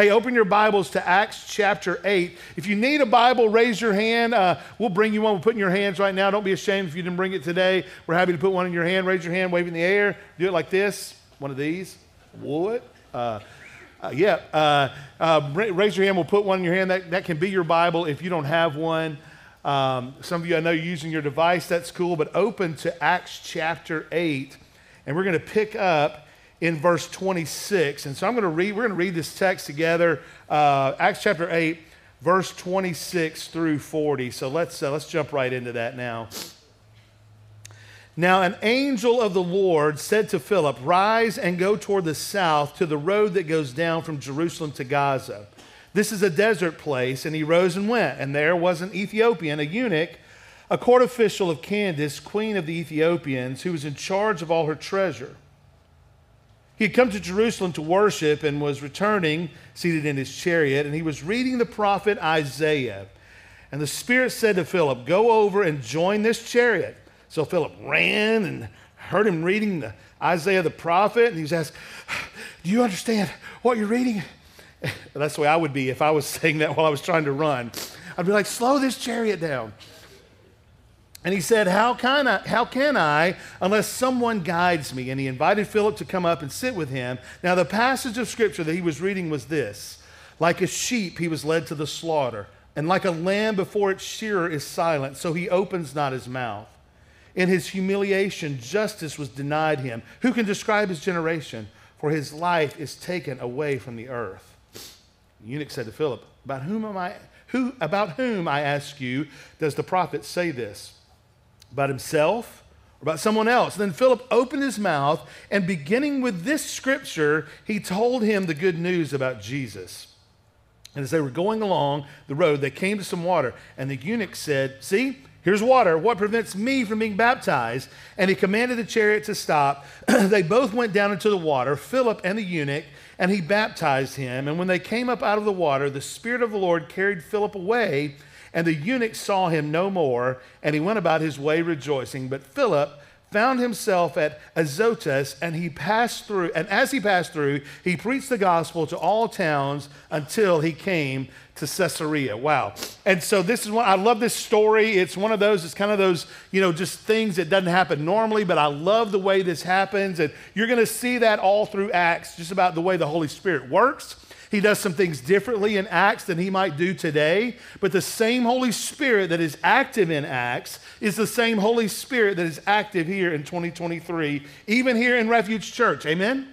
Hey, open your Bibles to Acts chapter 8. If you need a Bible, raise your hand. Uh, we'll bring you one. We'll put in your hands right now. Don't be ashamed if you didn't bring it today. We're happy to put one in your hand. Raise your hand, wave in the air. Do it like this. One of these. What? Uh, uh, yeah. Uh, uh, raise your hand. We'll put one in your hand. That, that can be your Bible if you don't have one. Um, some of you I know you're using your device. That's cool. But open to Acts chapter 8. And we're going to pick up in verse 26. And so I'm going to read, we're going to read this text together, uh, Acts chapter 8, verse 26 through 40. So let's, uh, let's jump right into that now. Now, an angel of the Lord said to Philip, Rise and go toward the south to the road that goes down from Jerusalem to Gaza. This is a desert place. And he rose and went. And there was an Ethiopian, a eunuch, a court official of Candace, queen of the Ethiopians, who was in charge of all her treasure. He had come to Jerusalem to worship and was returning, seated in his chariot, and he was reading the prophet Isaiah. And the Spirit said to Philip, Go over and join this chariot. So Philip ran and heard him reading the Isaiah the prophet, and he was asked, Do you understand what you're reading? That's the way I would be if I was saying that while I was trying to run. I'd be like, Slow this chariot down. And he said, how can, I, how can I unless someone guides me? And he invited Philip to come up and sit with him. Now, the passage of scripture that he was reading was this Like a sheep, he was led to the slaughter, and like a lamb before its shearer is silent, so he opens not his mouth. In his humiliation, justice was denied him. Who can describe his generation? For his life is taken away from the earth. The eunuch said to Philip, About whom am I? Who, about whom, I ask you, does the prophet say this? About himself or about someone else. And then Philip opened his mouth, and beginning with this scripture, he told him the good news about Jesus. And as they were going along the road, they came to some water, and the eunuch said, See, here's water. What prevents me from being baptized? And he commanded the chariot to stop. they both went down into the water, Philip and the eunuch, and he baptized him. And when they came up out of the water, the Spirit of the Lord carried Philip away and the eunuch saw him no more, and he went about his way rejoicing. But Philip found himself at Azotus, and he passed through, and as he passed through, he preached the gospel to all towns until he came to Caesarea. Wow. And so this is one, I love this story. It's one of those, it's kind of those, you know, just things that doesn't happen normally, but I love the way this happens. And you're going to see that all through Acts, just about the way the Holy Spirit works he does some things differently in Acts than he might do today. But the same Holy Spirit that is active in Acts is the same Holy Spirit that is active here in 2023, even here in Refuge Church. Amen?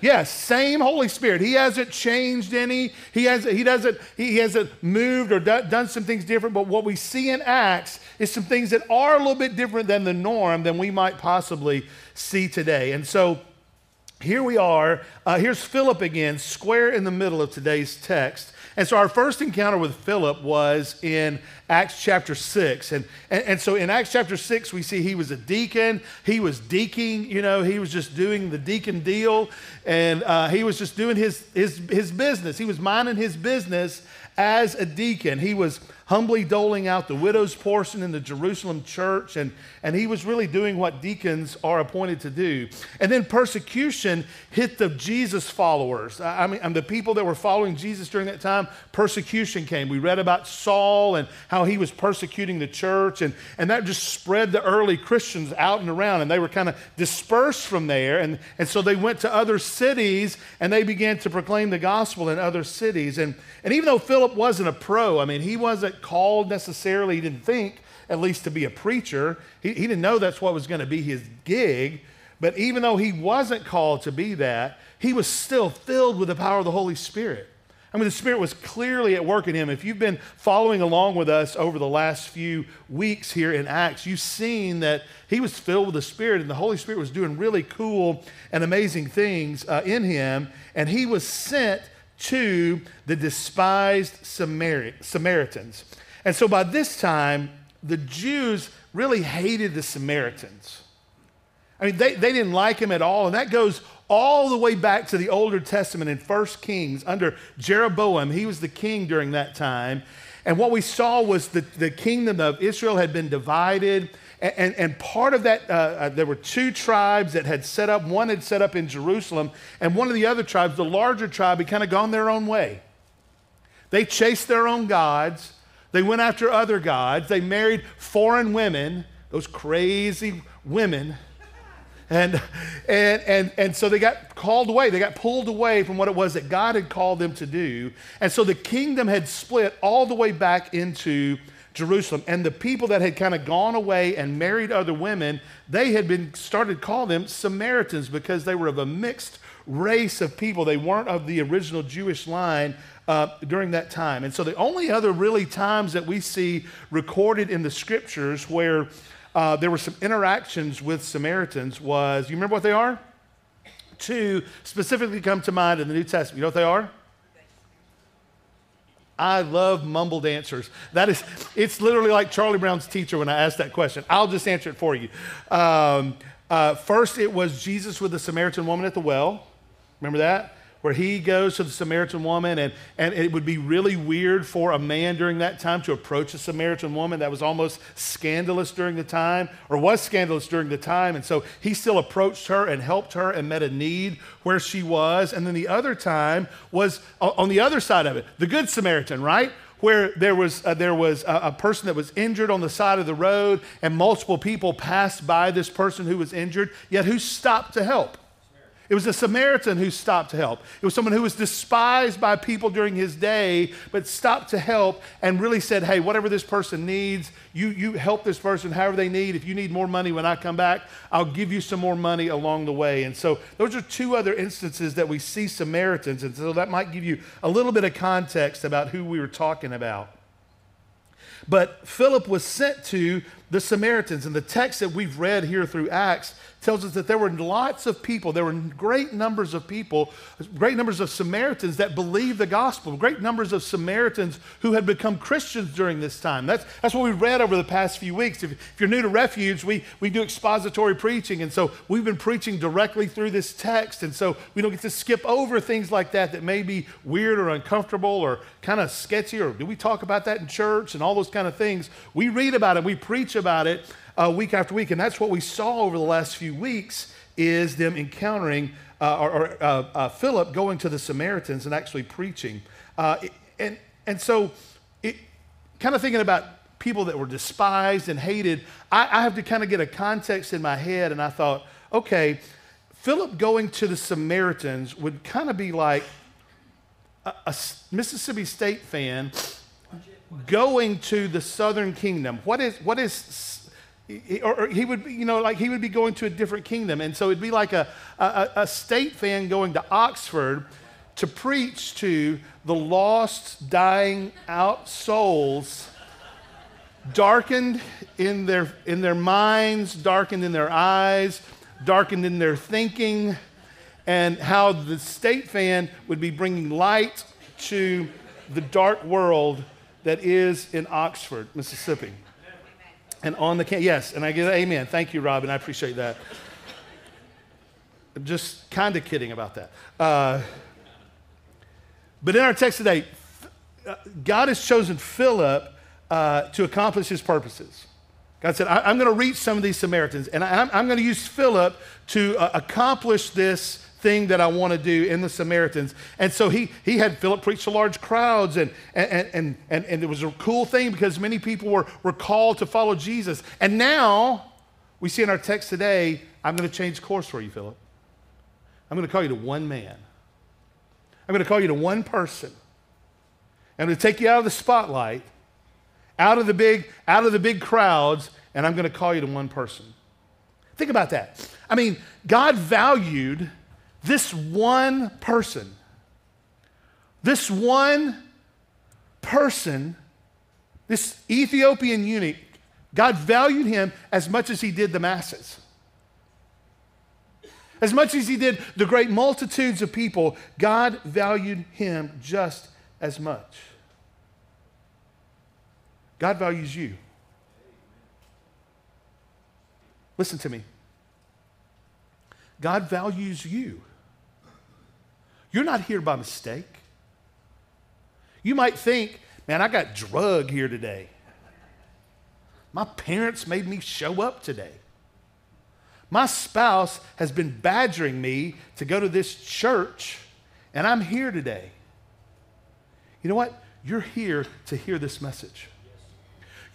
Yes, same Holy Spirit. He hasn't changed any. He hasn't. He doesn't. He hasn't moved or done some things different. But what we see in Acts is some things that are a little bit different than the norm than we might possibly see today. And so here we are. Uh, here's Philip again, square in the middle of today's text. And so our first encounter with Philip was in Acts chapter 6. And, and, and, so in Acts chapter 6, we see he was a deacon. He was deaking, you know, he was just doing the deacon deal. And uh, he was just doing his, his, his business. He was minding his business as a deacon. He was humbly doling out the widow's portion in the Jerusalem church, and, and he was really doing what deacons are appointed to do. And then persecution hit the Jesus followers. I mean, the people that were following Jesus during that time, persecution came. We read about Saul and how he was persecuting the church, and, and that just spread the early Christians out and around, and they were kind of dispersed from there. And, and so they went to other cities and they began to proclaim the gospel in other cities. And, and even though Philip wasn't a pro, I mean, he wasn't called necessarily, he didn't think, at least to be a preacher. He, he didn't know that's what was going to be his gig. But even though he wasn't called to be that, he was still filled with the power of the Holy Spirit. I mean, the Spirit was clearly at work in him. If you've been following along with us over the last few weeks here in Acts, you've seen that he was filled with the Spirit, and the Holy Spirit was doing really cool and amazing things uh, in him. And he was sent to the despised Samaritans. And so by this time, the Jews really hated the Samaritans. I mean, they, they didn't like him at all. And that goes all the way back to the Older Testament in 1 Kings under Jeroboam. He was the king during that time. And what we saw was that the kingdom of Israel had been divided. And, and, part of that, uh, uh, there were two tribes that had set up. One had set up in Jerusalem, and one of the other tribes, the larger tribe, had kind of gone their own way. They chased their own gods. They went after other gods. They married foreign women, those crazy women. And, and, and, and so they got called away. They got pulled away from what it was that God had called them to do. And so the kingdom had split all the way back into Jerusalem. And the people that had kind of gone away and married other women, they had been started calling them Samaritans because they were of a mixed race of people. They weren't of the original Jewish line uh, during that time. And so the only other really times that we see recorded in the scriptures where uh, there were some interactions with Samaritans was, you remember what they are? Two specifically come to mind in the New Testament. You know what they are? I love mumbled answers. That is, it's literally like Charlie Brown's teacher when I asked that question. I'll just answer it for you. Um, uh, first, it was Jesus with the Samaritan woman at the well. Remember that? Where he goes to the Samaritan woman, and, and it would be really weird for a man during that time to approach a Samaritan woman. That was almost scandalous during the time, or was scandalous during the time. And so he still approached her and helped her and met a need where she was. And then the other time was on the other side of it, the Good Samaritan, right? where there was, uh, there was a, a, person that was injured on the side of the road, and multiple people passed by this person who was injured, yet who stopped to help? It was a Samaritan who stopped to help. It was someone who was despised by people during his day, but stopped to help and really said, Hey, whatever this person needs, you, you help this person however they need. If you need more money when I come back, I'll give you some more money along the way. And so those are two other instances that we see Samaritans. And so that might give you a little bit of context about who we were talking about. But Philip was sent to the Samaritans. And the text that we've read here through Acts tells us that there were lots of people, there were great numbers of people, great numbers of Samaritans that believed the gospel, great numbers of Samaritans who had become Christians during this time. That's, that's what we read over the past few weeks. If, if you're new to Refuge, we, we do expository preaching. And so we've been preaching directly through this text. And so we don't get to skip over things like that that may be weird or uncomfortable or kind of sketchy or do we talk about that in church and all those kind of things. We read about it, we preach about it uh, week after week. And that's what we saw over the last few weeks is them encountering uh, or, uh, uh Philip going to the Samaritans and actually preaching. Uh, and, and so, it, kind of thinking about people that were despised and hated, I, I have to kind of get a context in my head. And I thought, okay, Philip going to the Samaritans would kind of be like a, a Mississippi State fan going to the southern kingdom. What is, what is or, he would, you know, like he would be going to a different kingdom. And so it'd be like a, a, a, state fan going to Oxford to preach to the lost, dying out souls, darkened in their, in their minds, darkened in their eyes, darkened in their thinking, and how the state fan would be bringing light to the dark world that is in Oxford, Mississippi and on the can yes and i get amen. Thank you robin. I appreciate that. I'm just kind of kidding about that. Uh, but in our text today uh, god has chosen philip uh, to accomplish his purposes. God said I, am going to reach some of these samaritans and I, am going to use philip to uh, accomplish this thing that I want to do in the Samaritans. And so he, he had Philip preach to large crowds, and, and, and, and, and it was a cool thing because many people were, were called to follow Jesus. And now we see in our text today, I'm going to change course for you, Philip. I'm going to call you to one man. I'm going to call you to one person. I'm going to take you out of the spotlight, out of the big, out of the big crowds, and I'm going to call you to one person. Think about that. I mean, God valued this one person, this one person, this Ethiopian eunuch, God valued him as much as he did the masses. As much as he did the great multitudes of people, God valued him just as much. God values you. Listen to me. God values you. You're not here by mistake. You might think Man, I got drug here today. My parents made me show up today. My spouse has been badgering me to go to this church, and I'm here today. You know what? You're here to hear this message.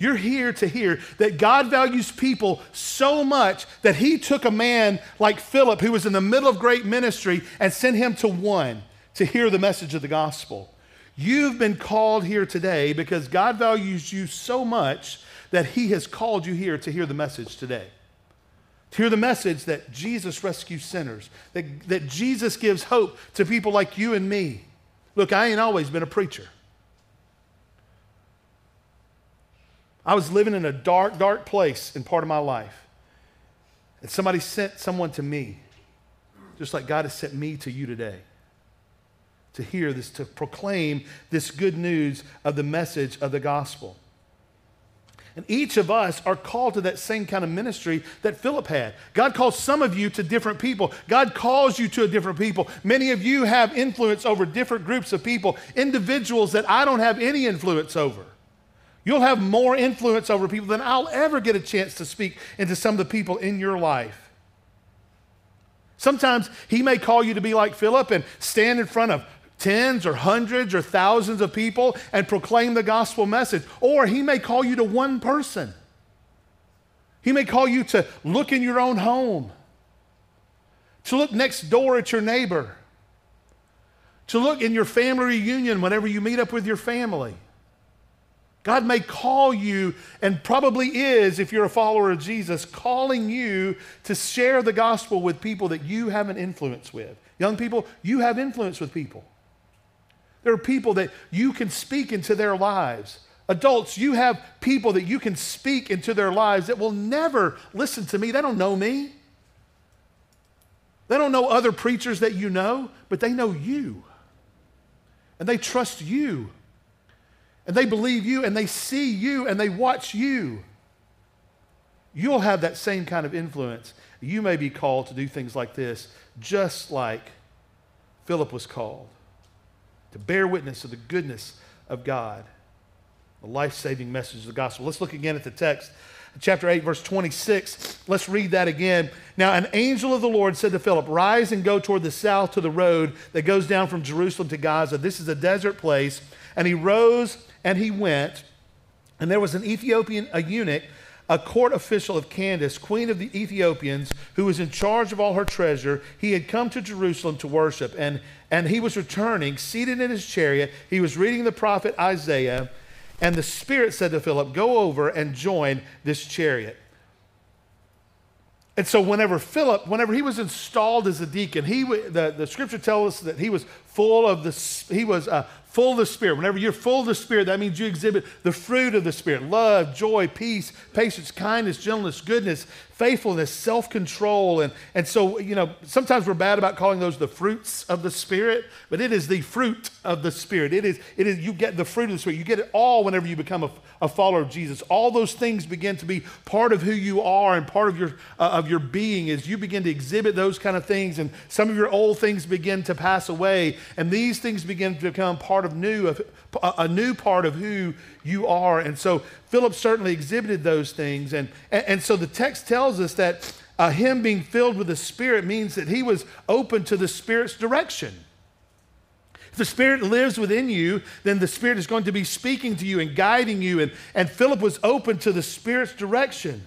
You're here to hear that God values people so much that He took a man like Philip, who was in the middle of great ministry, and sent him to one to hear the message of the gospel. You've been called here today because God values you so much that He has called you here to hear the message today. To hear the message that Jesus rescues sinners, that, that Jesus gives hope to people like you and me. Look, I ain't always been a preacher. I was living in a dark, dark place in part of my life. And somebody sent someone to me, just like God has sent me to you today, to hear this, to proclaim this good news of the message of the gospel. And each of us are called to that same kind of ministry that Philip had. God calls some of you to different people. God calls you to a different people. Many of you have influence over different groups of people, individuals that I don't have any influence over. You'll have more influence over people than I'll ever get a chance to speak into some of the people in your life. Sometimes he may call you to be like Philip and stand in front of tens or hundreds or thousands of people and proclaim the gospel message. Or he may call you to one person. He may call you to look in your own home, to look next door at your neighbor, to look in your family reunion whenever you meet up with your family. God may call you, and probably is, if you're a follower of Jesus, calling you to share the gospel with people that you have an influence with. Young people, you have influence with people. There are people that you can speak into their lives. Adults, you have people that you can speak into their lives that will never listen to me. They don't know me. They don't know other preachers that you know, but they know you. And they trust you. And they believe you and they see you and they watch you. You'll have that same kind of influence. You may be called to do things like this, just like Philip was called to bear witness of the goodness of God, the life saving message of the gospel. Let's look again at the text. Chapter 8, verse 26. Let's read that again. Now, an angel of the Lord said to Philip, Rise and go toward the south to the road that goes down from Jerusalem to Gaza. This is a desert place. And he rose and he went. And there was an Ethiopian, a eunuch, a court official of Candace, queen of the Ethiopians, who was in charge of all her treasure. He had come to Jerusalem to worship. And and he was returning, seated in his chariot. He was reading the prophet Isaiah, and the Spirit said to Philip, Go over and join this chariot. And so, whenever Philip, whenever he was installed as a deacon, he the, the scripture tells us that he was full of the he was uh, full of the Spirit. Whenever you're full of the Spirit, that means you exhibit the fruit of the Spirit love, joy, peace, patience, kindness, gentleness, goodness, faithfulness, self control. And, and so, you know, sometimes we're bad about calling those the fruits of the Spirit, but it is the fruit of the Spirit. It is, it is you get the fruit of the Spirit. You get it all whenever you become a, a follower of Jesus. All those things begin to be part of who you are and part of your, uh, of your being as you begin to exhibit those kind of things. And some of your old things begin to pass away, and these things begin to become part of new, of, a new part of who you are. And so Philip certainly exhibited those things. And, and, and so the text tells us that uh, him being filled with the Spirit means that he was open to the Spirit's direction. If the Spirit lives within you, then the Spirit is going to be speaking to you and guiding you. And, and Philip was open to the Spirit's direction.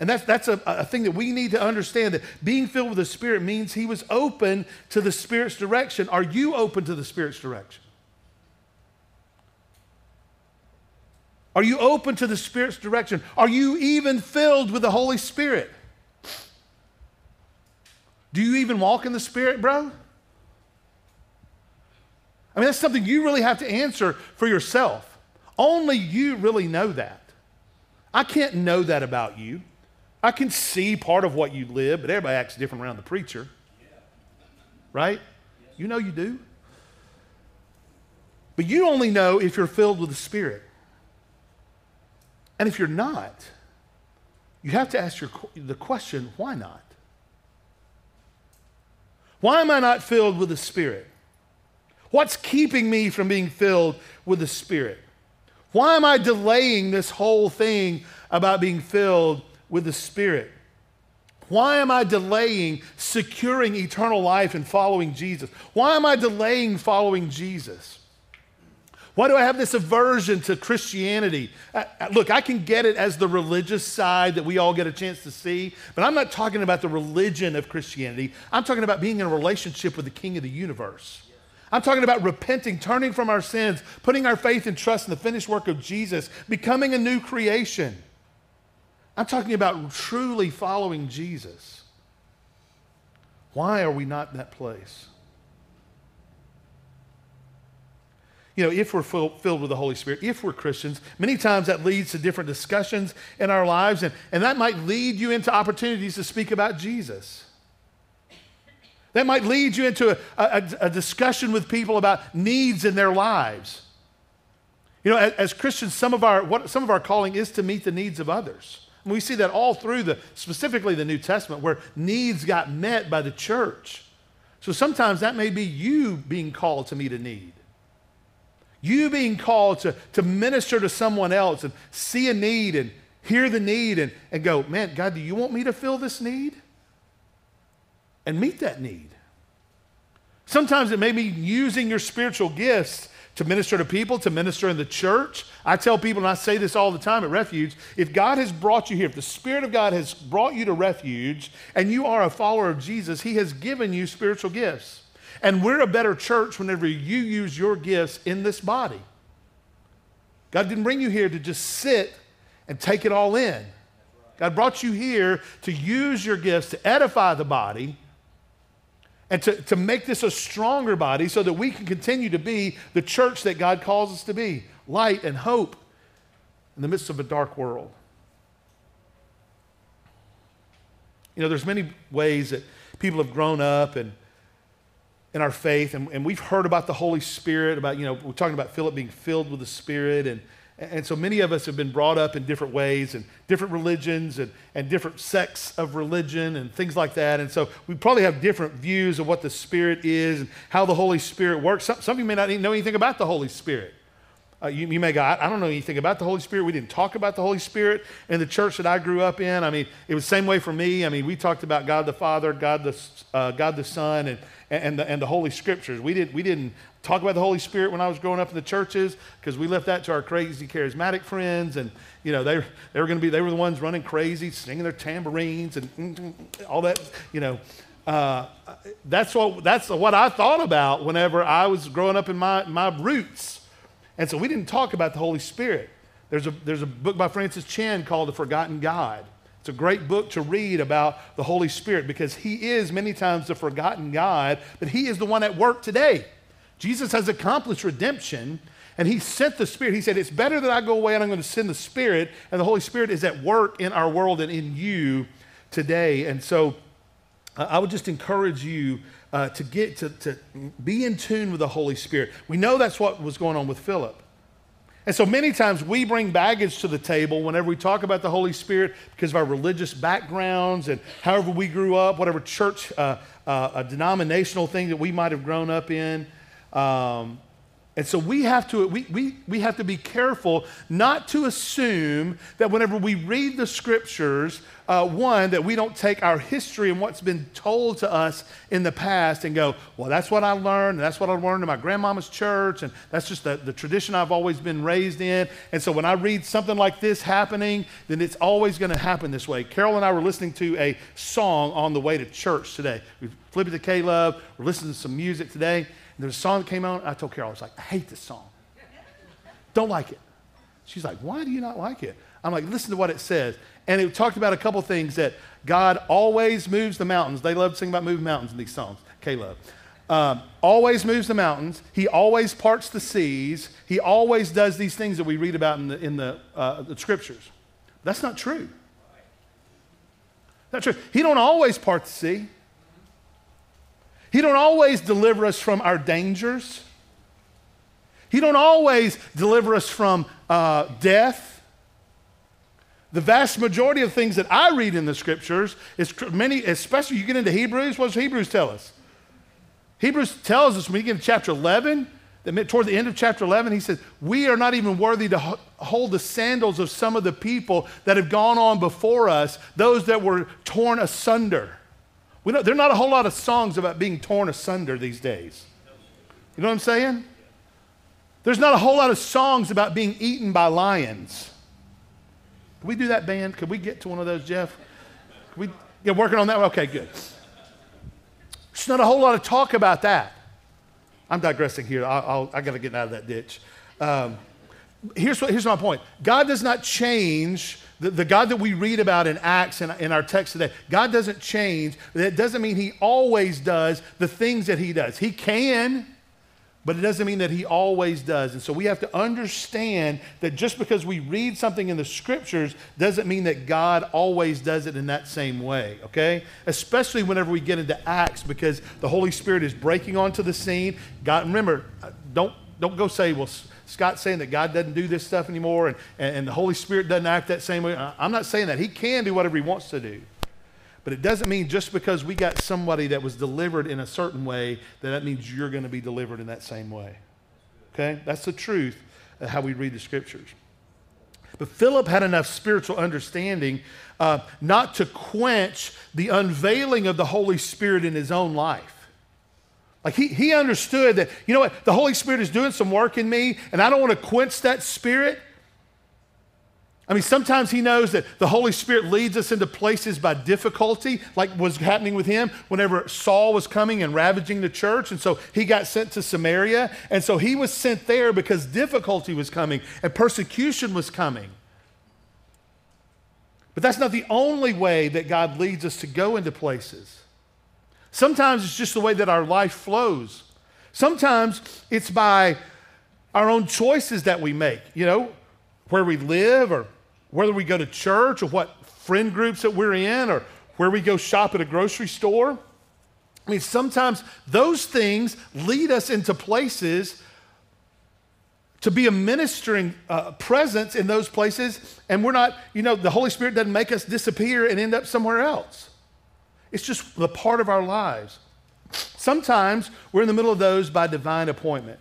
And that's, that's a, a thing that we need to understand that being filled with the Spirit means he was open to the Spirit's direction. Are you open to the Spirit's direction? Are you open to the Spirit's direction? Are you even filled with the Holy Spirit? Do you even walk in the Spirit, bro? I mean, that's something you really have to answer for yourself. Only you really know that. I can't know that about you. I can see part of what you live, but everybody acts different around the preacher. Right? You know you do. But you only know if you're filled with the Spirit. And if you're not, you have to ask your, the question why not? Why am I not filled with the Spirit? What's keeping me from being filled with the Spirit? Why am I delaying this whole thing about being filled with the Spirit? Why am I delaying securing eternal life and following Jesus? Why am I delaying following Jesus? Why do I have this aversion to Christianity? Uh, uh, look, I can get it as the religious side that we all get a chance to see, but I'm not talking about the religion of Christianity. I'm talking about being in a relationship with the King of the universe. I'm talking about repenting, turning from our sins, putting our faith and trust in the finished work of Jesus, becoming a new creation. I'm talking about truly following Jesus. Why are we not in that place? You know, if we're filled with the Holy Spirit, if we're Christians, many times that leads to different discussions in our lives, and, and that might lead you into opportunities to speak about Jesus. That might lead you into a, a, a discussion with people about needs in their lives. You know, as, as, Christians, some of, our, what, some of our calling is to meet the needs of others. And we see that all through the, specifically the New Testament, where needs got met by the church. So sometimes that may be you being called to meet a need. You being called to, to minister to someone else and see a need and hear the need and, and go, man, God, do you want me to fill this need? And meet that need. Sometimes it may be using your spiritual gifts to minister to people, to minister in the church. I tell people, and I say this all the time at Refuge if God has brought you here, if the Spirit of God has brought you to Refuge and you are a follower of Jesus, He has given you spiritual gifts. And we're a better church whenever you use your gifts in this body. God didn't bring you here to just sit and take it all in. God brought you here to use your gifts to edify the body and to, to make this a stronger body so that we can continue to be the church that God calls us to be light and hope in the midst of a dark world. You know, there's many ways that people have grown up and in our faith, and, and we've heard about the Holy Spirit, about, you know, we're talking about Philip being filled with the Spirit, and, and so many of us have been brought up in different ways and different religions and, and different sects of religion and things like that. And so we probably have different views of what the Spirit is and how the Holy Spirit works. Some, some of you may not even know anything about the Holy Spirit. Uh, you, you, may go, I, I, don't know anything about the Holy Spirit. We didn't talk about the Holy Spirit in the church that I grew up in. I mean, it was the same way for me. I mean, we talked about God the Father, God the, uh, God the Son, and, and the, and the Holy Scriptures. We, did, we didn't talk about the Holy Spirit when I was growing up in the churches because we left that to our crazy charismatic friends. And, you know, they, they were going to be, they were the ones running crazy, singing their tambourines and all that, you know. Uh, that's, what, that's what I thought about whenever I was growing up in my, my roots. And so we didn't talk about the Holy Spirit. There's a, there's a book by Francis Chan called The Forgotten God. It's a great book to read about the Holy Spirit because He is many times the forgotten God, but He is the one at work today. Jesus has accomplished redemption and He sent the Spirit. He said, It's better that I go away and I'm going to send the Spirit, and the Holy Spirit is at work in our world and in you today. And so I would just encourage you uh, to get to, to be in tune with the Holy Spirit. We know that's what was going on with Philip. And so many times we bring baggage to the table whenever we talk about the Holy Spirit because of our religious backgrounds and however we grew up, whatever church, uh, uh, a denominational thing that we might have grown up in. Um, and so we have to we, we, we have to be careful not to assume that whenever we read the scriptures, uh, one, that we don't take our history and what's been told to us in the past and go, well, that's what I learned, and that's what I learned in my grandmama's church, and that's just the, the tradition I've always been raised in. And so when I read something like this happening, then it's always going to happen this way. Carol and I were listening to a song on the way to church today. We flipped it to K-Love, we're listening to some music today. And there's a song that came out. I told Carol, I was like, I hate this song. Don't like it. She's like, why do you not like it? I'm like, listen to what it says. And it talked about a couple things that God always moves the mountains. They love to sing about moving mountains in these songs. Caleb. Um, always moves the mountains. He always parts the seas. He always does these things that we read about in the, in the, uh, the scriptures. That's not true. Not true. He don't always part the sea. He don't always deliver us from our dangers. He don't always deliver us from uh, death. The vast majority of things that I read in the scriptures is many, especially you get into Hebrews. What does Hebrews tell us? Hebrews tells us when you get to chapter 11 that toward the end of chapter 11, he says, We are not even worthy to hold the sandals of some of the people that have gone on before us, those that were torn asunder. We know, there are not a whole lot of songs about being torn asunder these days. You know what I'm saying? There's not a whole lot of songs about being eaten by lions. Can we do that, band? Could we get to one of those, Jeff? Can we get working on that? Okay, good. There's not a whole lot of talk about that. I'm digressing here. I'll, I'll, i got to get out of that ditch. Um, here's, what, here's my point God does not change. The, the God that we read about in Acts and in, our text today, God doesn't change. That doesn't mean He always does the things that He does. He can, but it doesn't mean that he always does. And so we have to understand that just because we read something in the scriptures doesn't mean that God always does it in that same way, okay? Especially whenever we get into Acts because the Holy Spirit is breaking onto the scene. God, remember, uh, don't, don't go say, well, Scott's saying that God doesn't do this stuff anymore and, and the Holy Spirit doesn't act that same way. I'm not saying that. He can do whatever he wants to do. But it doesn't mean just because we got somebody that was delivered in a certain way that that means you're going to be delivered in that same way. Okay? That's the truth of how we read the scriptures. But Philip had enough spiritual understanding uh, not to quench the unveiling of the Holy Spirit in his own life. Like he, he understood that, you know what, the Holy Spirit is doing some work in me, and I don't want to quench that spirit. I mean, sometimes he knows that the Holy Spirit leads us into places by difficulty, like was happening with him whenever Saul was coming and ravaging the church. And so he got sent to Samaria. And so he was sent there because difficulty was coming and persecution was coming. But that's not the only way that God leads us to go into places. Sometimes it's just the way that our life flows. Sometimes it's by our own choices that we make, you know, where we live or whether we go to church or what friend groups that we're in or where we go shop at a grocery store. I mean, sometimes those things lead us into places to be a ministering uh, presence in those places, and we're not, you know, the Holy Spirit doesn't make us disappear and end up somewhere else. It's just the part of our lives. Sometimes we're in the middle of those by divine appointment.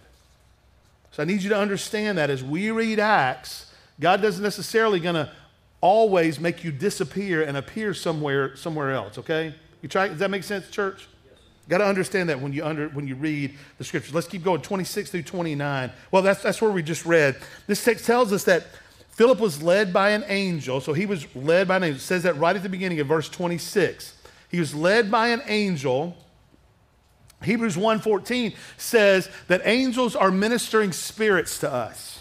So I need you to understand that as we read Acts, God doesn't necessarily going to always make you disappear and appear somewhere somewhere else, okay? You try does that make sense, church? Yes. Got to understand that when you under when you read the scriptures. Let's keep going 26 through 29. Well, that's that's where we just read. This text tells us that Philip was led by an angel. So he was led by an angel. It says that right at the beginning of verse 26. He was led by an angel. Hebrews 1:14 says that angels are ministering spirits to us.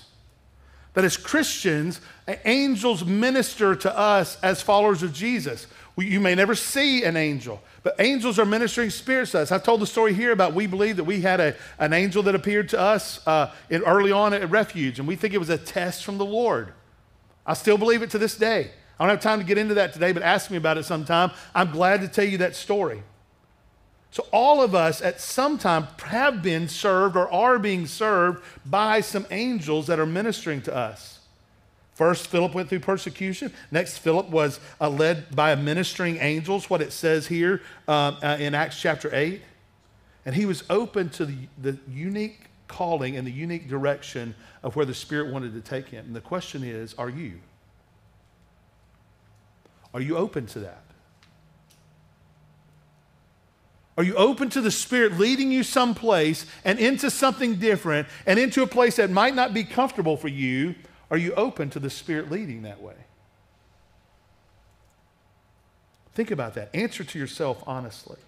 That as Christians, angels minister to us as followers of Jesus. You may never see an angel, but angels are ministering spirits to us. I've told the story here about we believe that we had a, an angel that appeared to us uh, in, early on at Refuge, and we think it was a test from the Lord. I still believe it to this day. I don't have time to get into that today, but ask me about it sometime. I'm glad to tell you that story. So, all of us at some time have been served or are being served by some angels that are ministering to us. First, Philip went through persecution. Next, Philip was uh, led by ministering angels, what it says here uh, uh, in Acts chapter 8. And he was open to the, the unique calling and the unique direction of where the Spirit wanted to take him. And the question is are you? Are you open to that? Are you open to the Spirit leading you someplace and into something different and into a place that might not be comfortable for you? Are you open to the Spirit leading that way? Think about that. Answer to yourself honestly.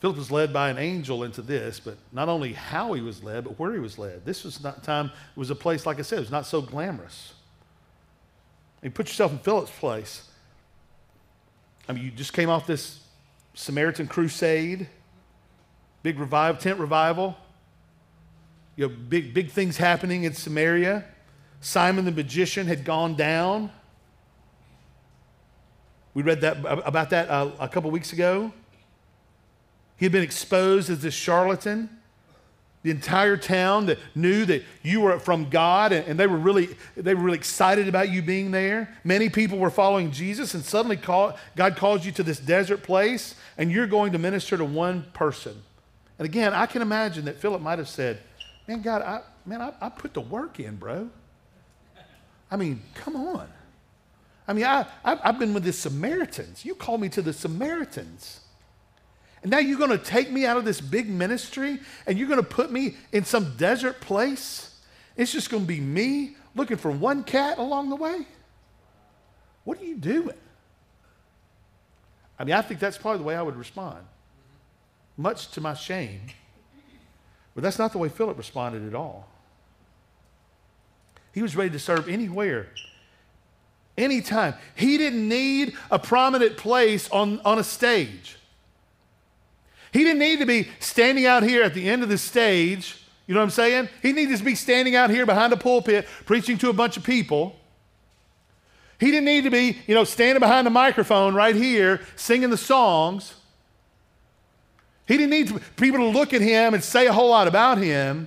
Philip was led by an angel into this, but not only how he was led, but where he was led. This was not time, it was a place, like I said, it was not so glamorous. I mean, put yourself in Philip's place. I mean, you just came off this Samaritan crusade, big revival, tent revival. You have big, big things happening in Samaria. Simon the magician had gone down. We read that about that uh, a couple weeks ago. He had been exposed as this charlatan the entire town that knew that you were from God and, they were really they were really excited about you being there. Many people were following Jesus and suddenly call, God calls you to this desert place and you're going to minister to one person And again, I can imagine that Philip might have said, Man, God, I, man, I, I put the work in, bro. I mean, come on. I mean, I, I, have been with the Samaritans. You called me to the Samaritans. And now you're going to take me out of this big ministry and you're going to put me in some desert place? It's just going to be me looking for one cat along the way? What are you doing? I mean, I think that's probably the way I would respond, much to my shame. But that's not the way Philip responded at all. He was ready to serve anywhere, anytime. He didn't need a prominent place on, on a stage. He didn't need to be standing out here at the end of the stage. You know what I'm saying? He needed to be standing out here behind a pulpit preaching to a bunch of people. He didn't need to be, you know, standing behind the microphone right here singing the songs. He didn't need people to look at him and say a whole lot about him.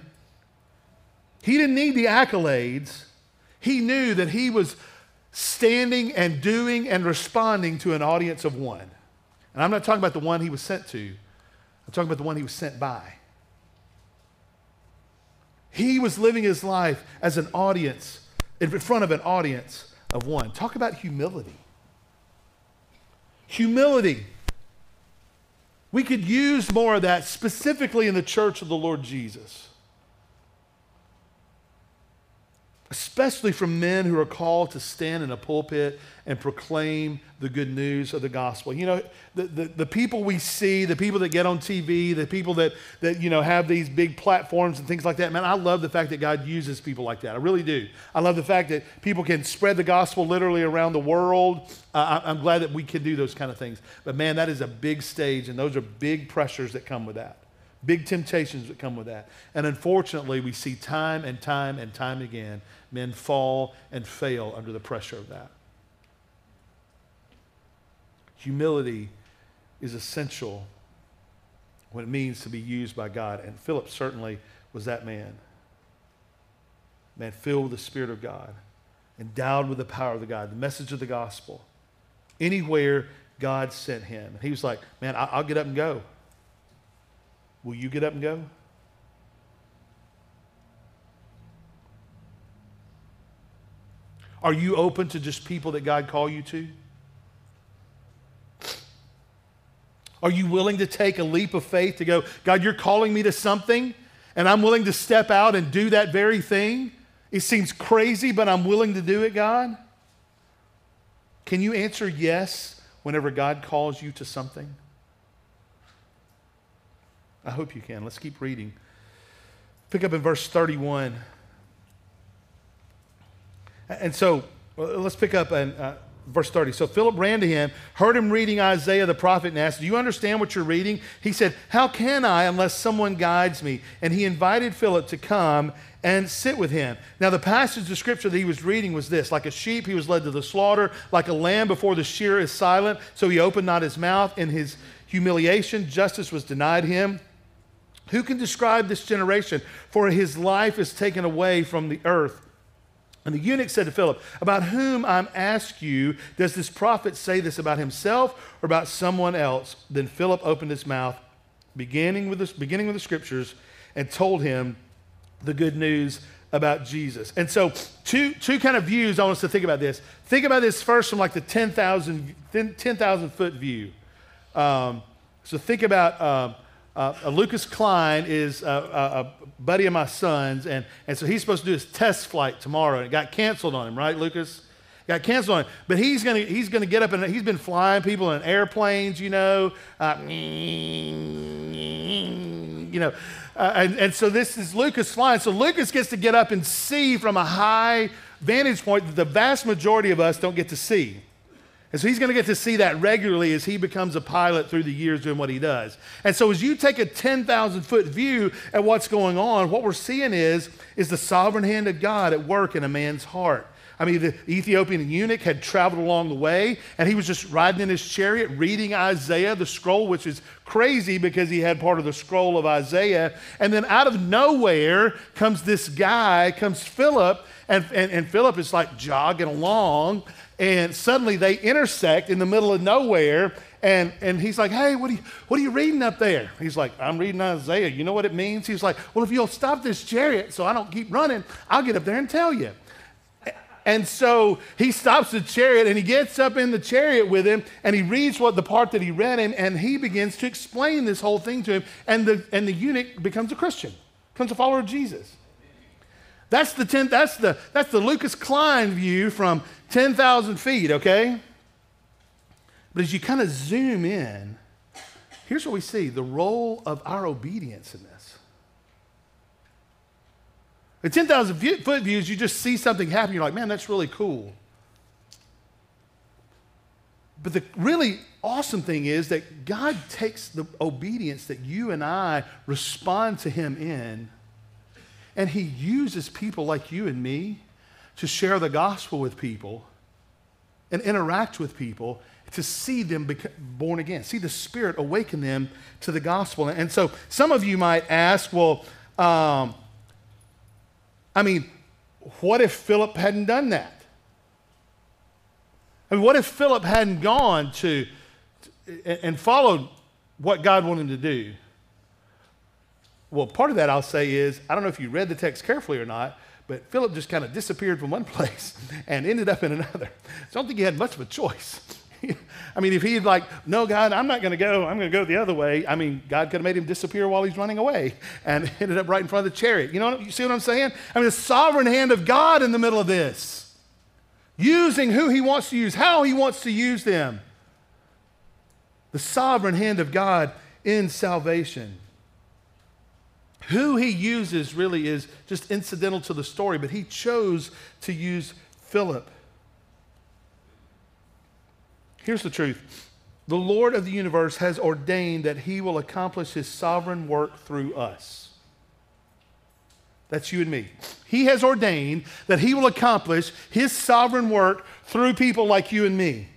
He didn't need the accolades. He knew that he was standing and doing and responding to an audience of one. And I'm not talking about the one he was sent to, I'm talking about the one he was sent by. He was living his life as an audience, in front of an audience of one. Talk about humility. Humility. We could use more of that specifically in the church of the Lord Jesus. Especially from men who are called to stand in a pulpit and proclaim the good news of the gospel. You know, the, the, the, people we see, the people that get on TV, the people that, that, you know, have these big platforms and things like that, man, I love the fact that God uses people like that. I really do. I love the fact that people can spread the gospel literally around the world. Uh, I, I'm glad that we can do those kind of things. But man, that is a big stage, and those are big pressures that come with that big temptations that come with that. And unfortunately, we see time and time and time again men fall and fail under the pressure of that. Humility is essential when it means to be used by God. And Philip certainly was that man. Man filled with the Spirit of God, endowed with the power of the God, the message of the gospel. Anywhere God sent him. He was like, Man, I'll get up and go. Will you get up and go? Are you open to just people that God call you to? Are you willing to take a leap of faith to go, God, you're calling me to something, and I'm willing to step out and do that very thing? It seems crazy, but I'm willing to do it, God? Can you answer yes whenever God calls you to something? I hope you can. Let's keep reading. Pick up in verse 31. And so let's pick up in uh, verse 30. So Philip ran to him, heard him reading Isaiah the prophet, and asked, Do you understand what you're reading? He said, How can I unless someone guides me? And he invited Philip to come and sit with him. Now, the passage of scripture that he was reading was this Like a sheep, he was led to the slaughter, like a lamb before the shear is silent, so he opened not his mouth. In his humiliation, justice was denied him. Who can describe this generation? For his life is taken away from the earth. And the eunuch said to Philip, About whom I'm asked you, does this prophet say this about himself or about someone else? Then Philip opened his mouth, beginning with the, beginning with the scriptures, and told him the good news about Jesus. And so, two, two kind of views I want us to think about this. Think about this first from like the 10,000 10, foot view. Um, so, think about. Um, uh, uh, Lucas Klein is a, a, a, buddy of my son's, and, and so he's supposed to do his test flight tomorrow, and it got canceled on him, right, Lucas? Got canceled on him. But he's going to he's gonna get up, and he's been flying people in airplanes, you know. Uh, you know. Uh, and, and so this is Lucas flying. So Lucas gets to get up and see from a high vantage point that the vast majority of us don't get to see. And so he's going to get to see that regularly as he becomes a pilot through the years doing what he does. And so as you take a 10,000 foot view at what's going on, what we're seeing is, is the sovereign hand of God at work in a man's heart. I mean, the Ethiopian eunuch had traveled along the way, and he was just riding in his chariot reading Isaiah, the scroll, which is crazy because he had part of the scroll of Isaiah. And then out of nowhere comes this guy, comes Philip, and, and, and Philip is like jogging along, and suddenly they intersect in the middle of nowhere. And, and he's like, hey, what are, you, what are you reading up there? He's like, I'm reading Isaiah. You know what it means? He's like, well, if you'll stop this chariot so I don't keep running, I'll get up there and tell you. And so he stops the chariot and he gets up in the chariot with him and he reads what the part that he read him and he begins to explain this whole thing to him. And the, and the eunuch becomes a Christian, becomes a follower of Jesus. That's the, ten, that's the, that's the Lucas Klein view from 10,000 feet, okay? But as you kind of zoom in, here's what we see the role of our obedience in this. At 10,000 foot views, you just see something happen. You're like, man, that's really cool. But the really awesome thing is that God takes the obedience that you and I respond to Him in, and He uses people like you and me to share the gospel with people and interact with people to see them born again, see the Spirit awaken them to the gospel. And so some of you might ask, well, um, I mean, what if Philip hadn't done that? I mean, what if Philip hadn't gone to and followed what God wanted him to do? Well, part of that I'll say is I don't know if you read the text carefully or not, but Philip just kind of disappeared from one place and ended up in another. So I don't think he had much of a choice. I mean, if he'd like, no, God, I'm not going to go, I'm going to go the other way. I mean, God could have made him disappear while he's running away and ended up right in front of the chariot. You know, what? you see what I'm saying? I mean, the sovereign hand of God in the middle of this, using who he wants to use, how he wants to use them. The sovereign hand of God in salvation. Who he uses really is just incidental to the story, but he chose to use Philip. Here's the truth the Lord of the universe has ordained that he will accomplish his sovereign work through us. That's you and me. He has ordained that he will accomplish his sovereign work through people like you and me.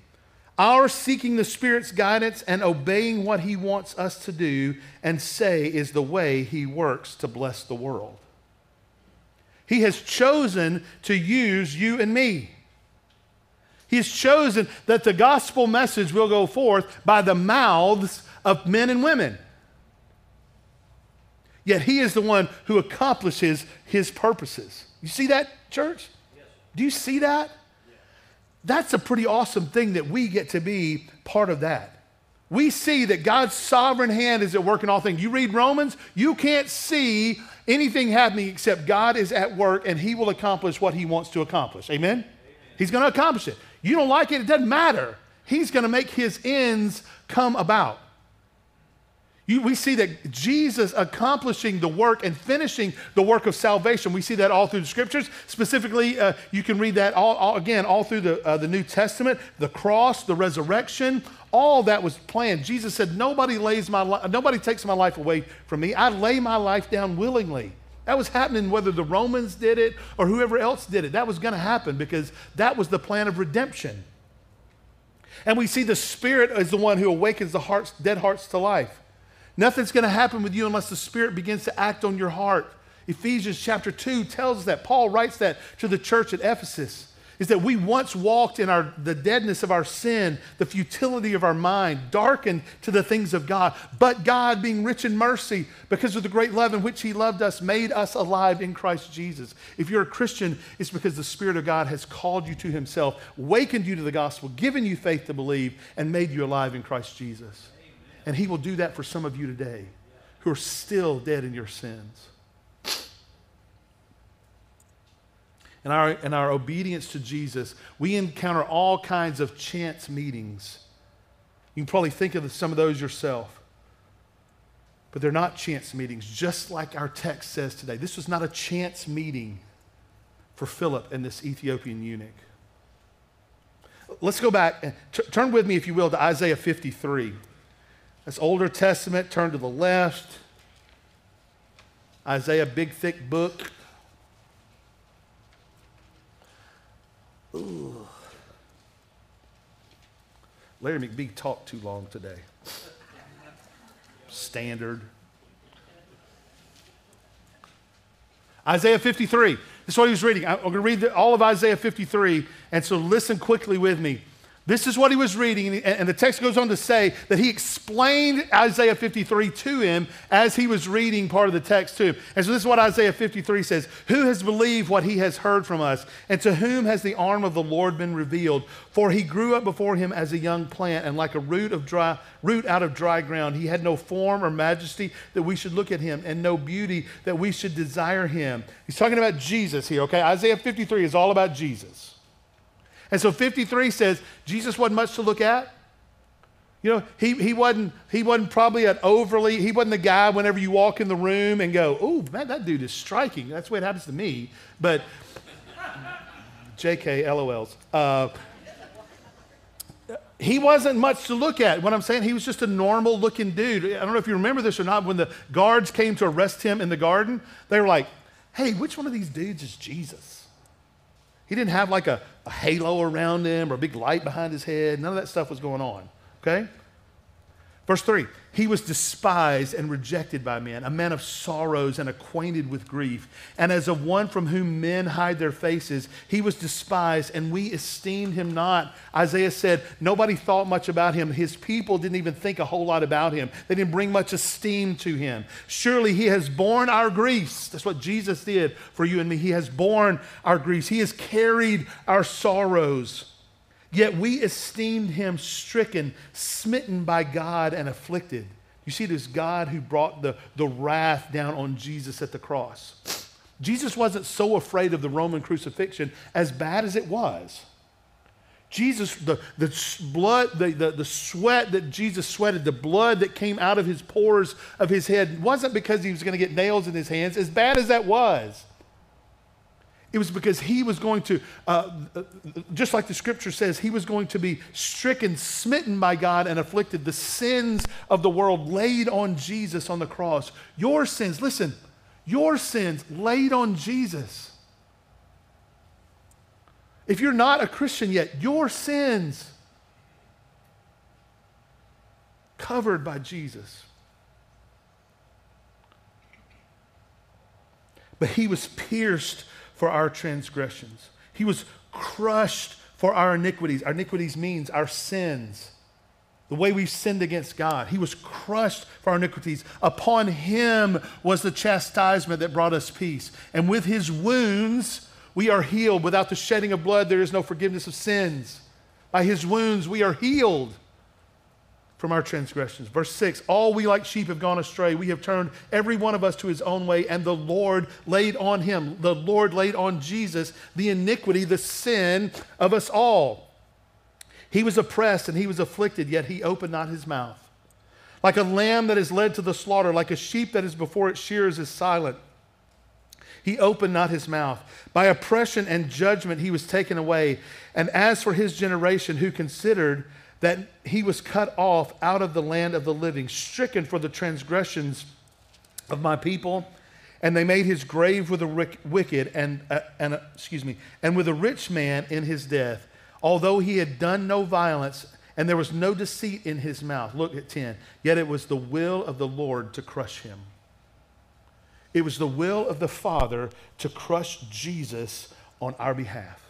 Our seeking the Spirit's guidance and obeying what he wants us to do and say is the way he works to bless the world. He has chosen to use you and me. He's chosen that the gospel message will go forth by the mouths of men and women. Yet he is the one who accomplishes his purposes. You see that, church? Yes. Do you see that? Yes. That's a pretty awesome thing that we get to be part of that. We see that God's sovereign hand is at work in all things. You read Romans, you can't see anything happening except God is at work and he will accomplish what he wants to accomplish. Amen? Amen. He's going to accomplish it. You don't like it, it doesn't matter. He's going to make his ends come about. You, we see that Jesus accomplishing the work and finishing the work of salvation. We see that all through the scriptures. Specifically, uh, you can read that all, all, again all through the, uh, the New Testament, the cross, the resurrection. All that was planned. Jesus said, "Nobody lays my li- nobody takes my life away from me. I lay my life down willingly." That was happening whether the Romans did it or whoever else did it. That was going to happen because that was the plan of redemption. And we see the Spirit is the one who awakens the hearts, dead hearts to life. Nothing's going to happen with you unless the Spirit begins to act on your heart. Ephesians chapter 2 tells us that. Paul writes that to the church at Ephesus is that we once walked in our, the deadness of our sin, the futility of our mind, darkened to the things of God. But God, being rich in mercy, because of the great love in which He loved us, made us alive in Christ Jesus. If you're a Christian, it's because the Spirit of God has called you to Himself, wakened you to the gospel, given you faith to believe, and made you alive in Christ Jesus. Amen. And He will do that for some of you today who are still dead in your sins. And our, and our obedience to Jesus, we encounter all kinds of chance meetings. You can probably think of some of those yourself. But they're not chance meetings, just like our text says today. This was not a chance meeting for Philip and this Ethiopian eunuch. Let's go back and t- turn with me, if you will, to Isaiah 53. That's Older Testament. Turn to the left. Isaiah, big, thick book. Gary McBee talked too long today. Standard. Isaiah 53. This is what he was reading. I'm going to read all of Isaiah 53, and so listen quickly with me. This is what he was reading, and the text goes on to say that he explained Isaiah 53 to him as he was reading part of the text to him. And so this is what Isaiah 53 says Who has believed what he has heard from us, and to whom has the arm of the Lord been revealed? For he grew up before him as a young plant, and like a root, of dry, root out of dry ground. He had no form or majesty that we should look at him, and no beauty that we should desire him. He's talking about Jesus here, okay? Isaiah 53 is all about Jesus. And so 53 says Jesus wasn't much to look at. You know, he, he, wasn't, he wasn't probably an overly, he wasn't the guy whenever you walk in the room and go, oh, man, that dude is striking. That's the way it happens to me. But JK, LOLs. Uh, he wasn't much to look at. What I'm saying, he was just a normal looking dude. I don't know if you remember this or not. When the guards came to arrest him in the garden, they were like, hey, which one of these dudes is Jesus? He didn't have like a, halo around him or a big light behind his head. None of that stuff was going on. Okay? Verse 3 He was despised and rejected by men, a man of sorrows and acquainted with grief. And as of one from whom men hide their faces, he was despised, and we esteemed him not. Isaiah said, Nobody thought much about him. His people didn't even think a whole lot about him, they didn't bring much esteem to him. Surely he has borne our griefs. That's what Jesus did for you and me. He has borne our griefs, he has carried our sorrows. Yet we esteemed him stricken, smitten by God, and afflicted. You see, this God who brought the, the wrath down on Jesus at the cross. Jesus wasn't so afraid of the Roman crucifixion, as bad as it was. Jesus, the, the blood, the, the, the sweat that Jesus sweated, the blood that came out of his pores of his head, wasn't because he was going to get nails in his hands, as bad as that was. It was because he was going to, uh, just like the scripture says, he was going to be stricken, smitten by God, and afflicted. The sins of the world laid on Jesus on the cross. Your sins, listen, your sins laid on Jesus. If you're not a Christian yet, your sins covered by Jesus. But he was pierced for our transgressions. He was crushed for our iniquities. Our iniquities means our sins, the way we've sinned against God. He was crushed for our iniquities. Upon him was the chastisement that brought us peace. And with his wounds, we are healed. Without the shedding of blood, there is no forgiveness of sins. By his wounds, we are healed from our transgressions. Verse 6 All we like sheep have gone astray. We have turned every one of us to his own way, and the Lord laid on him, the Lord laid on Jesus the iniquity, the sin of us all. He was oppressed and he was afflicted, yet he opened not his mouth. Like a lamb that is led to the slaughter, like a sheep that is before its shears is silent. He opened not his mouth. By oppression and judgment he was taken away. And as for his generation, who considered that he was cut off out of the land of the living, stricken for the transgressions of my people. And they made his grave with the wicked and, uh, and uh, excuse me, and with a rich man in his death, although he had done no violence and there was no deceit in his mouth. Look at 10. Yet it was the will of the Lord to crush him. It was the will of the Father to crush Jesus on our behalf.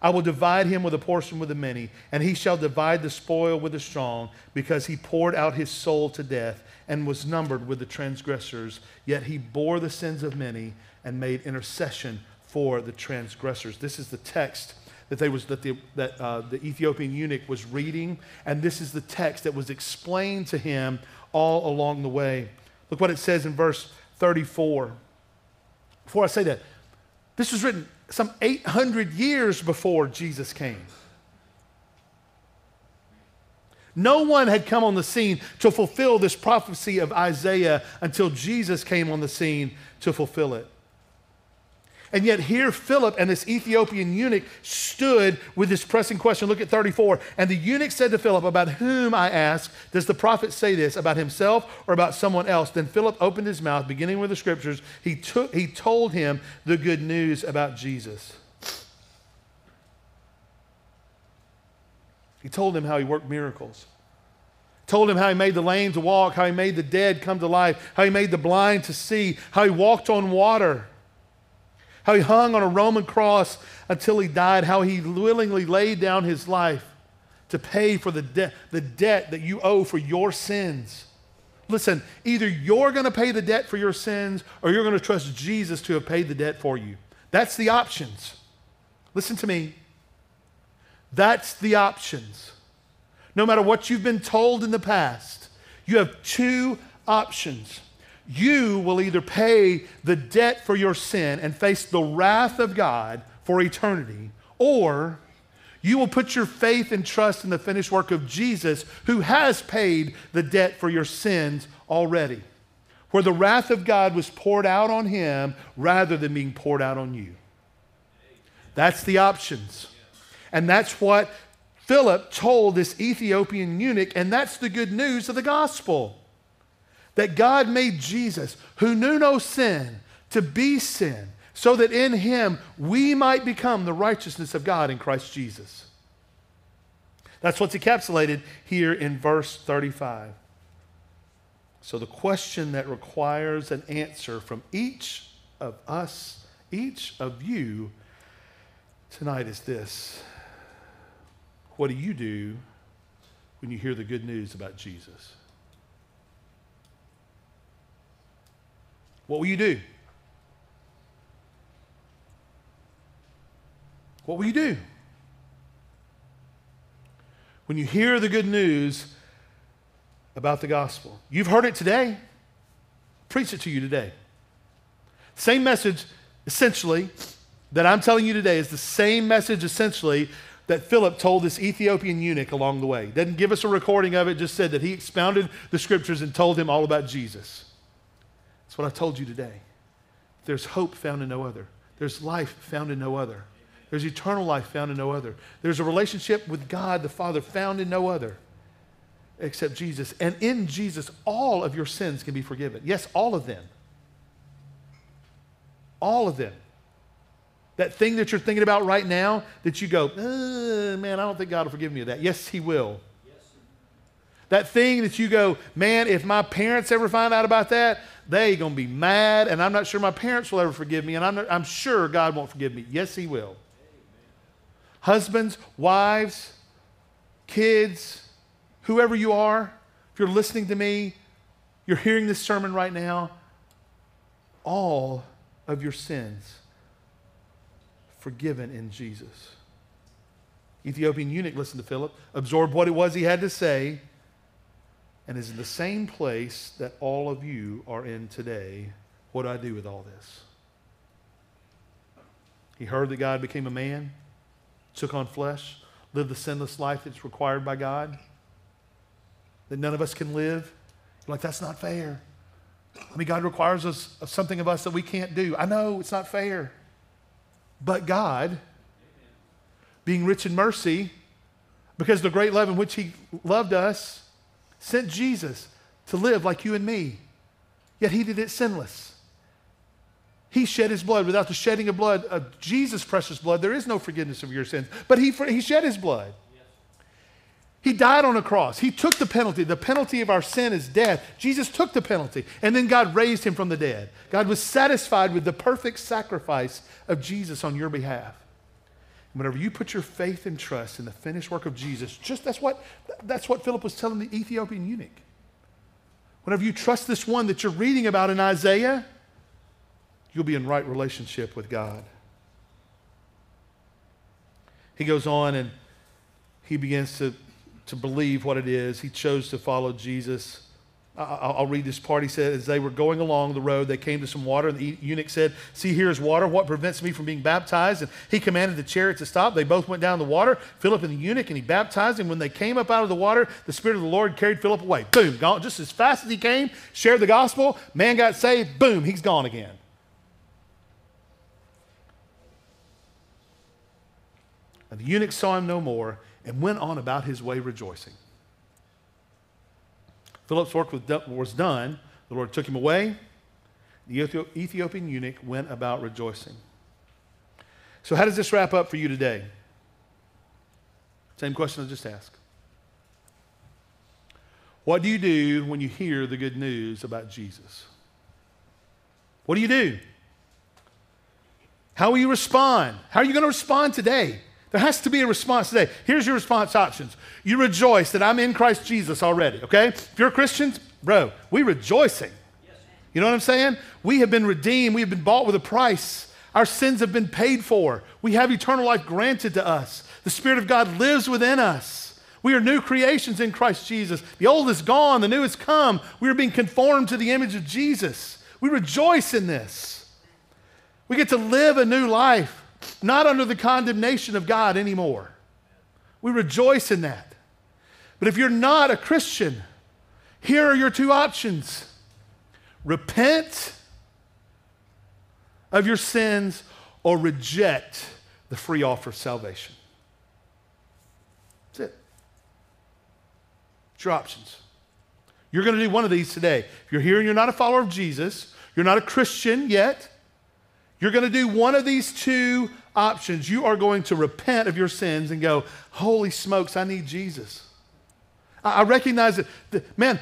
I will divide him with a portion with the many, and he shall divide the spoil with the strong, because he poured out his soul to death and was numbered with the transgressors. Yet he bore the sins of many and made intercession for the transgressors. This is the text that, they was, that, the, that uh, the Ethiopian eunuch was reading, and this is the text that was explained to him all along the way. Look what it says in verse 34. Before I say that, this was written some 800 years before Jesus came. No one had come on the scene to fulfill this prophecy of Isaiah until Jesus came on the scene to fulfill it. And yet, here Philip and this Ethiopian eunuch stood with this pressing question. Look at 34. And the eunuch said to Philip, About whom, I ask, does the prophet say this? About himself or about someone else? Then Philip opened his mouth, beginning with the scriptures. He, took, he told him the good news about Jesus. He told him how he worked miracles. Told him how he made the lame to walk, how he made the dead come to life, how he made the blind to see, how he walked on water how he hung on a Roman cross until he died, how he willingly laid down his life to pay for the, de- the debt that you owe for your sins. Listen, either you're going to pay the debt for your sins or you're going to trust Jesus to have paid the debt for you. That's the options. Listen to me. That's the options. No matter what you've been told in the past, you have two options you will either pay the debt for your sin and face the wrath of God for eternity, or you will put your faith and trust in the finished work of Jesus, who has paid the debt for your sins already, where the wrath of God was poured out on him rather than being poured out on you. That's the options. And that's what Philip told this Ethiopian eunuch, and that's the good news of the gospel that God made Jesus, who knew no sin, to be sin, so that in him we might become the righteousness of God in Christ Jesus. That's what's encapsulated here in verse 35. So, the question that requires an answer from each of us, each of you tonight is this What do you do when you hear the good news about Jesus? What will you do? What will you do? When you hear the good news about the gospel, you've heard it today. Preach it to you today. Same message, essentially, that I'm telling you today is the same message, essentially, that Philip told this Ethiopian eunuch along the way. Doesn't give us a recording of it, just said that he expounded the scriptures and told him all about Jesus. That's what I told you today. There's hope found in no other. There's life found in no other. There's eternal life found in no other. There's a relationship with God the Father found in no other except Jesus. And in Jesus, all of your sins can be forgiven. Yes, all of them. All of them. That thing that you're thinking about right now that you go, uh, man, I don't think God will forgive me of that. Yes, He will. That thing that you go, man, if my parents ever find out about that, they going to be mad, and I'm not sure my parents will ever forgive me, and I'm, not, I'm sure God won't forgive me. Yes, He will. Amen. Husbands, wives, kids, whoever you are, if you're listening to me, you're hearing this sermon right now, all of your sins forgiven in Jesus. Ethiopian eunuch listened to Philip, absorbed what it was he had to say, and is in the same place that all of you are in today. What do I do with all this? He heard that God became a man, took on flesh, lived the sinless life that's required by God, that none of us can live. You're like, that's not fair. I mean, God requires us of something of us that we can't do. I know it's not fair. But God, being rich in mercy, because the great love in which He loved us, sent Jesus to live like you and me, yet he did it sinless. He shed his blood. Without the shedding of blood, of Jesus' precious blood, there is no forgiveness of your sins. But he, he shed his blood. He died on a cross. He took the penalty. The penalty of our sin is death. Jesus took the penalty, and then God raised him from the dead. God was satisfied with the perfect sacrifice of Jesus on your behalf. Whenever you put your faith and trust in the finished work of Jesus, just that's what, that's what Philip was telling the Ethiopian eunuch. Whenever you trust this one that you're reading about in Isaiah, you'll be in right relationship with God. He goes on and he begins to, to believe what it is. He chose to follow Jesus I'll, read this part. He said, As they were going along the road, they came to some water, and the eunuch said, See, here is water. What prevents me from being baptized? And he commanded the chariot to stop. They both went down the water, Philip and the eunuch, and he baptized him. When they came up out of the water, the Spirit of the Lord carried Philip away. Boom, gone. Just as fast as he came, shared the gospel, man got saved, boom, he's gone again. And the eunuch saw him no more and went on about his way rejoicing. Philip's work was done. The Lord took him away. The Ethiopian eunuch went about rejoicing. So, how does this wrap up for you today? Same question I just asked. What do you do when you hear the good news about Jesus? What do you do? How will you respond? How are you going to respond today? There has to be a response today. Here's your response options. You rejoice that I'm in Christ Jesus already, okay? If you're Christians, bro, we're rejoicing. You know what I'm saying? We have been redeemed. We have been bought with a price. Our sins have been paid for. We have eternal life granted to us. The Spirit of God lives within us. We are new creations in Christ Jesus. The old is gone, the new has come. We are being conformed to the image of Jesus. We rejoice in this. We get to live a new life not under the condemnation of God anymore. We rejoice in that. But if you're not a Christian, here are your two options repent of your sins or reject the free offer of salvation. That's it. It's your options. You're going to do one of these today. If you're here and you're not a follower of Jesus, you're not a Christian yet, you're going to do one of these two options. You are going to repent of your sins and go, Holy smokes, I need Jesus. I, recognize that, that, man,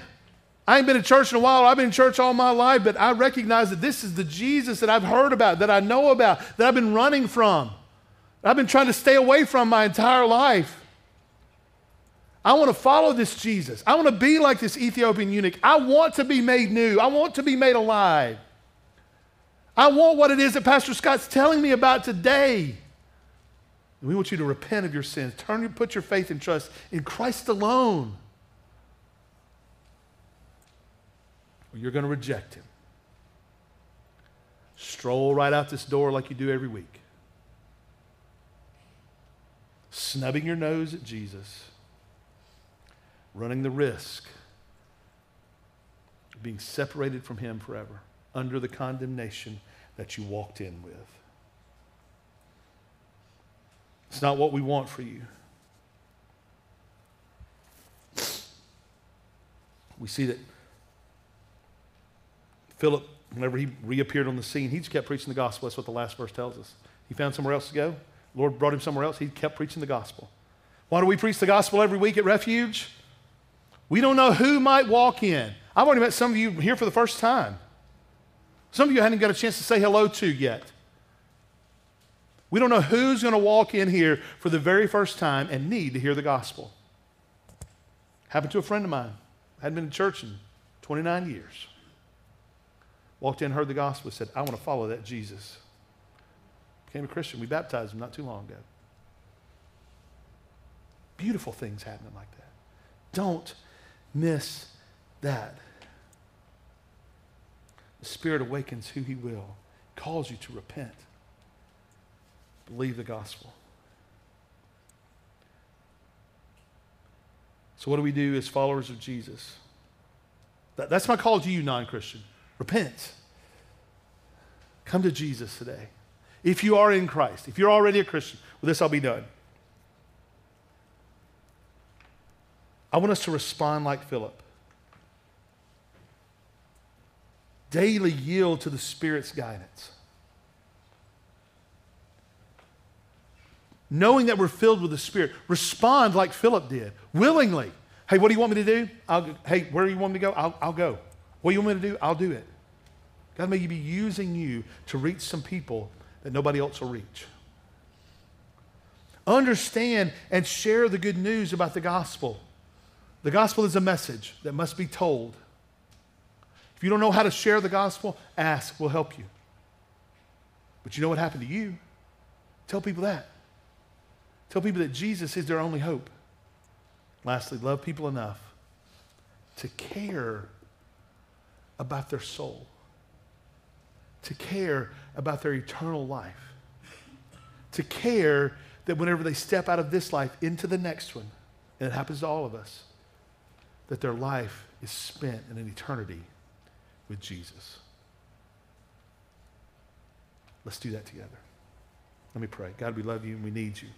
I ain't been in church in a while. I've been in church all my life, but I recognize that this is the Jesus that I've heard about, that I know about, that I've been running from. I've been trying to stay away from my entire life. I want to follow this Jesus. I want to be like this Ethiopian eunuch. I want to be made new. I want to be made alive. I want what it is that Pastor Scott's telling me about today. we want you to repent of your sins. Turn your, put your faith and trust in Christ alone. Or you're going to reject him. Stroll right out this door like you do every week. Snubbing your nose at Jesus. Running the risk of being separated from him forever under the condemnation that you walked in with. It's not what we want for you. We see that Philip, whenever he reappeared on the scene, he just kept preaching the gospel. That's what the last verse tells us. He found somewhere else to go. Lord brought him somewhere else. He kept preaching the gospel. Why do we preach the gospel every week at Refuge? We don't know who might walk in. I've already met some of you here for the first time. Some of you hadn't got a chance to say hello to yet. We don't know who's going to walk in here for the very first time and need to hear the gospel. Happened to a friend of mine. Hadn't been in church in 29 years. Walked in, heard the gospel, said, I want to follow that Jesus. Became a Christian. We baptized him not too long ago. Beautiful things happening like that. Don't miss that. The Spirit awakens who He will, calls you to repent. Believe the gospel. So, what do we do as followers of Jesus? That, that's my call to you, non Christian. Repent. Come to Jesus today. If you are in Christ, if you're already a Christian, with this I'll be done. I want us to respond like Philip. Daily yield to the Spirit's guidance. Knowing that we're filled with the Spirit, respond like Philip did, willingly. Hey, what do you want me to do? I'll, hey, where do you want me to go? I'll, I'll go. What do you want me to do? I'll do it. God may be using you to reach some people that nobody else will reach. Understand and share the good news about the gospel. The gospel is a message that must be told. If you don't know how to share the gospel, ask. We'll help you. But you know what happened to you? Tell people that. Tell people that Jesus is their only hope. Lastly, love people enough to care about their soul, to care about their eternal life, to care that whenever they step out of this life into the next one, and it happens to all of us, that their life is spent in an eternity with Jesus. Let's do that together. Let me pray. God, we love you and we need you.